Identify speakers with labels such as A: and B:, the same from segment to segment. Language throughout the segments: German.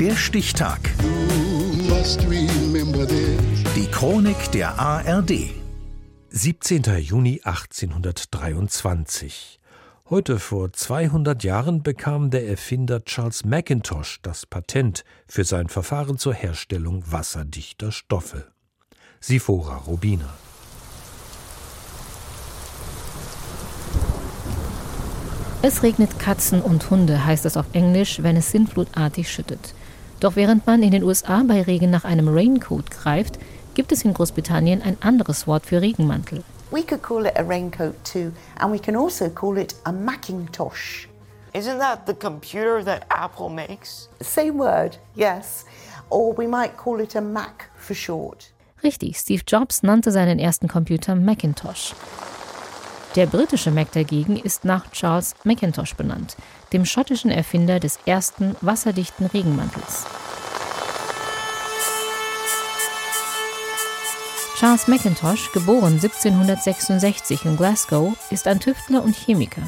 A: Der Stichtag. Die Chronik der ARD.
B: 17. Juni 1823. Heute vor 200 Jahren bekam der Erfinder Charles Mackintosh das Patent für sein Verfahren zur Herstellung wasserdichter Stoffe. Sifora Rubina.
C: Es regnet Katzen und Hunde, heißt es auf Englisch, wenn es sintflutartig schüttet. Doch während man in den USA bei Regen nach einem Raincoat greift, gibt es in Großbritannien ein anderes Wort für Regenmantel.
D: We could call it a raincoat too, and we can also call it a Macintosh.
E: Isn't that the computer that Apple makes?
D: Same word, yes. Or we might call it a Mac for short.
C: Richtig, Steve Jobs nannte seinen ersten Computer Macintosh. Der britische Mac dagegen ist nach Charles Macintosh benannt, dem schottischen Erfinder des ersten wasserdichten Regenmantels. Charles Macintosh, geboren 1766 in Glasgow, ist ein Tüftler und Chemiker.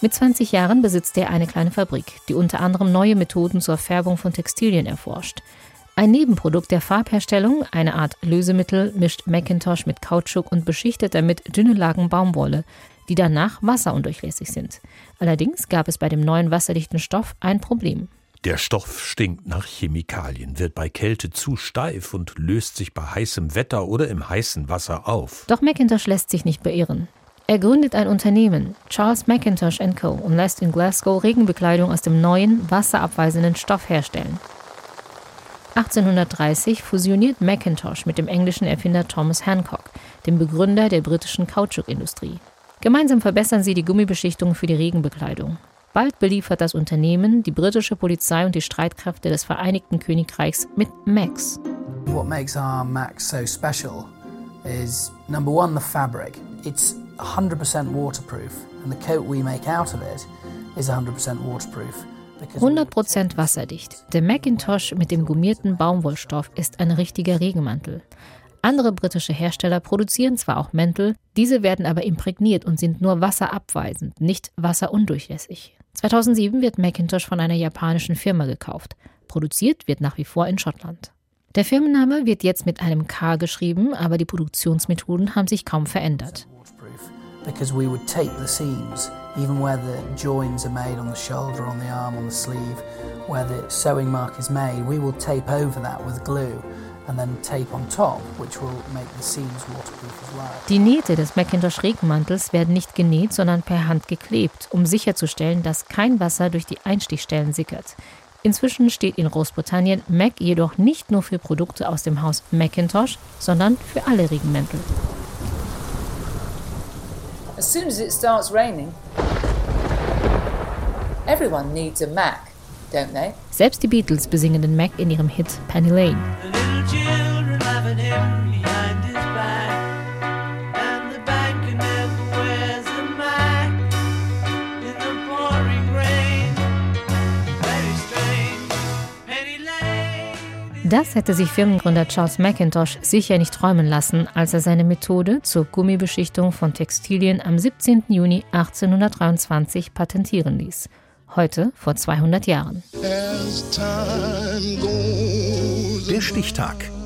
C: Mit 20 Jahren besitzt er eine kleine Fabrik, die unter anderem neue Methoden zur Färbung von Textilien erforscht. Ein Nebenprodukt der Farbherstellung, eine Art Lösemittel, mischt Macintosh mit Kautschuk und beschichtet damit dünne Lagen Baumwolle, die danach wasserundurchlässig sind. Allerdings gab es bei dem neuen wasserdichten Stoff ein Problem.
B: Der Stoff stinkt nach Chemikalien, wird bei Kälte zu steif und löst sich bei heißem Wetter oder im heißen Wasser auf.
C: Doch Macintosh lässt sich nicht beirren. Er gründet ein Unternehmen, Charles Macintosh Co., und lässt in Glasgow Regenbekleidung aus dem neuen, wasserabweisenden Stoff herstellen. 1830 fusioniert Macintosh mit dem englischen Erfinder Thomas Hancock, dem Begründer der britischen Kautschukindustrie. Gemeinsam verbessern sie die Gummibeschichtung für die Regenbekleidung. Bald beliefert das Unternehmen die britische Polizei und die Streitkräfte des Vereinigten Königreichs mit Macs.
F: What makes our Macs so special is number one the fabric. It's 100% waterproof and the coat we make out of it is 100% waterproof.
C: 100% wasserdicht. Der Macintosh mit dem gummierten Baumwollstoff ist ein richtiger Regenmantel. Andere britische Hersteller produzieren zwar auch Mäntel, diese werden aber imprägniert und sind nur wasserabweisend, nicht wasserundurchlässig. 2007 wird Macintosh von einer japanischen Firma gekauft. Produziert wird nach wie vor in Schottland. Der Firmenname wird jetzt mit einem K geschrieben, aber die Produktionsmethoden haben sich kaum verändert.
F: Because we would tape the seams, even where the joins are made on the shoulder, on the arm, on the sleeve, where the sewing mark is made, we will tape over that with glue.
C: Die Nähte des Macintosh Regenmantels werden nicht genäht, sondern per Hand geklebt, um sicherzustellen, dass kein Wasser durch die Einstichstellen sickert. Inzwischen steht in Großbritannien Mac jedoch nicht nur für Produkte aus dem Haus Macintosh, sondern für alle Regenmäntel.
G: As soon as it starts raining, everyone needs a Mac, don't they?
C: Selbst die Beatles besingen den Mac in ihrem Hit Penny Lane. Das hätte sich Firmengründer Charles Macintosh sicher nicht träumen lassen, als er seine Methode zur Gummibeschichtung von Textilien am 17. Juni 1823 patentieren ließ. Heute vor 200 Jahren.
A: Der Stichtag.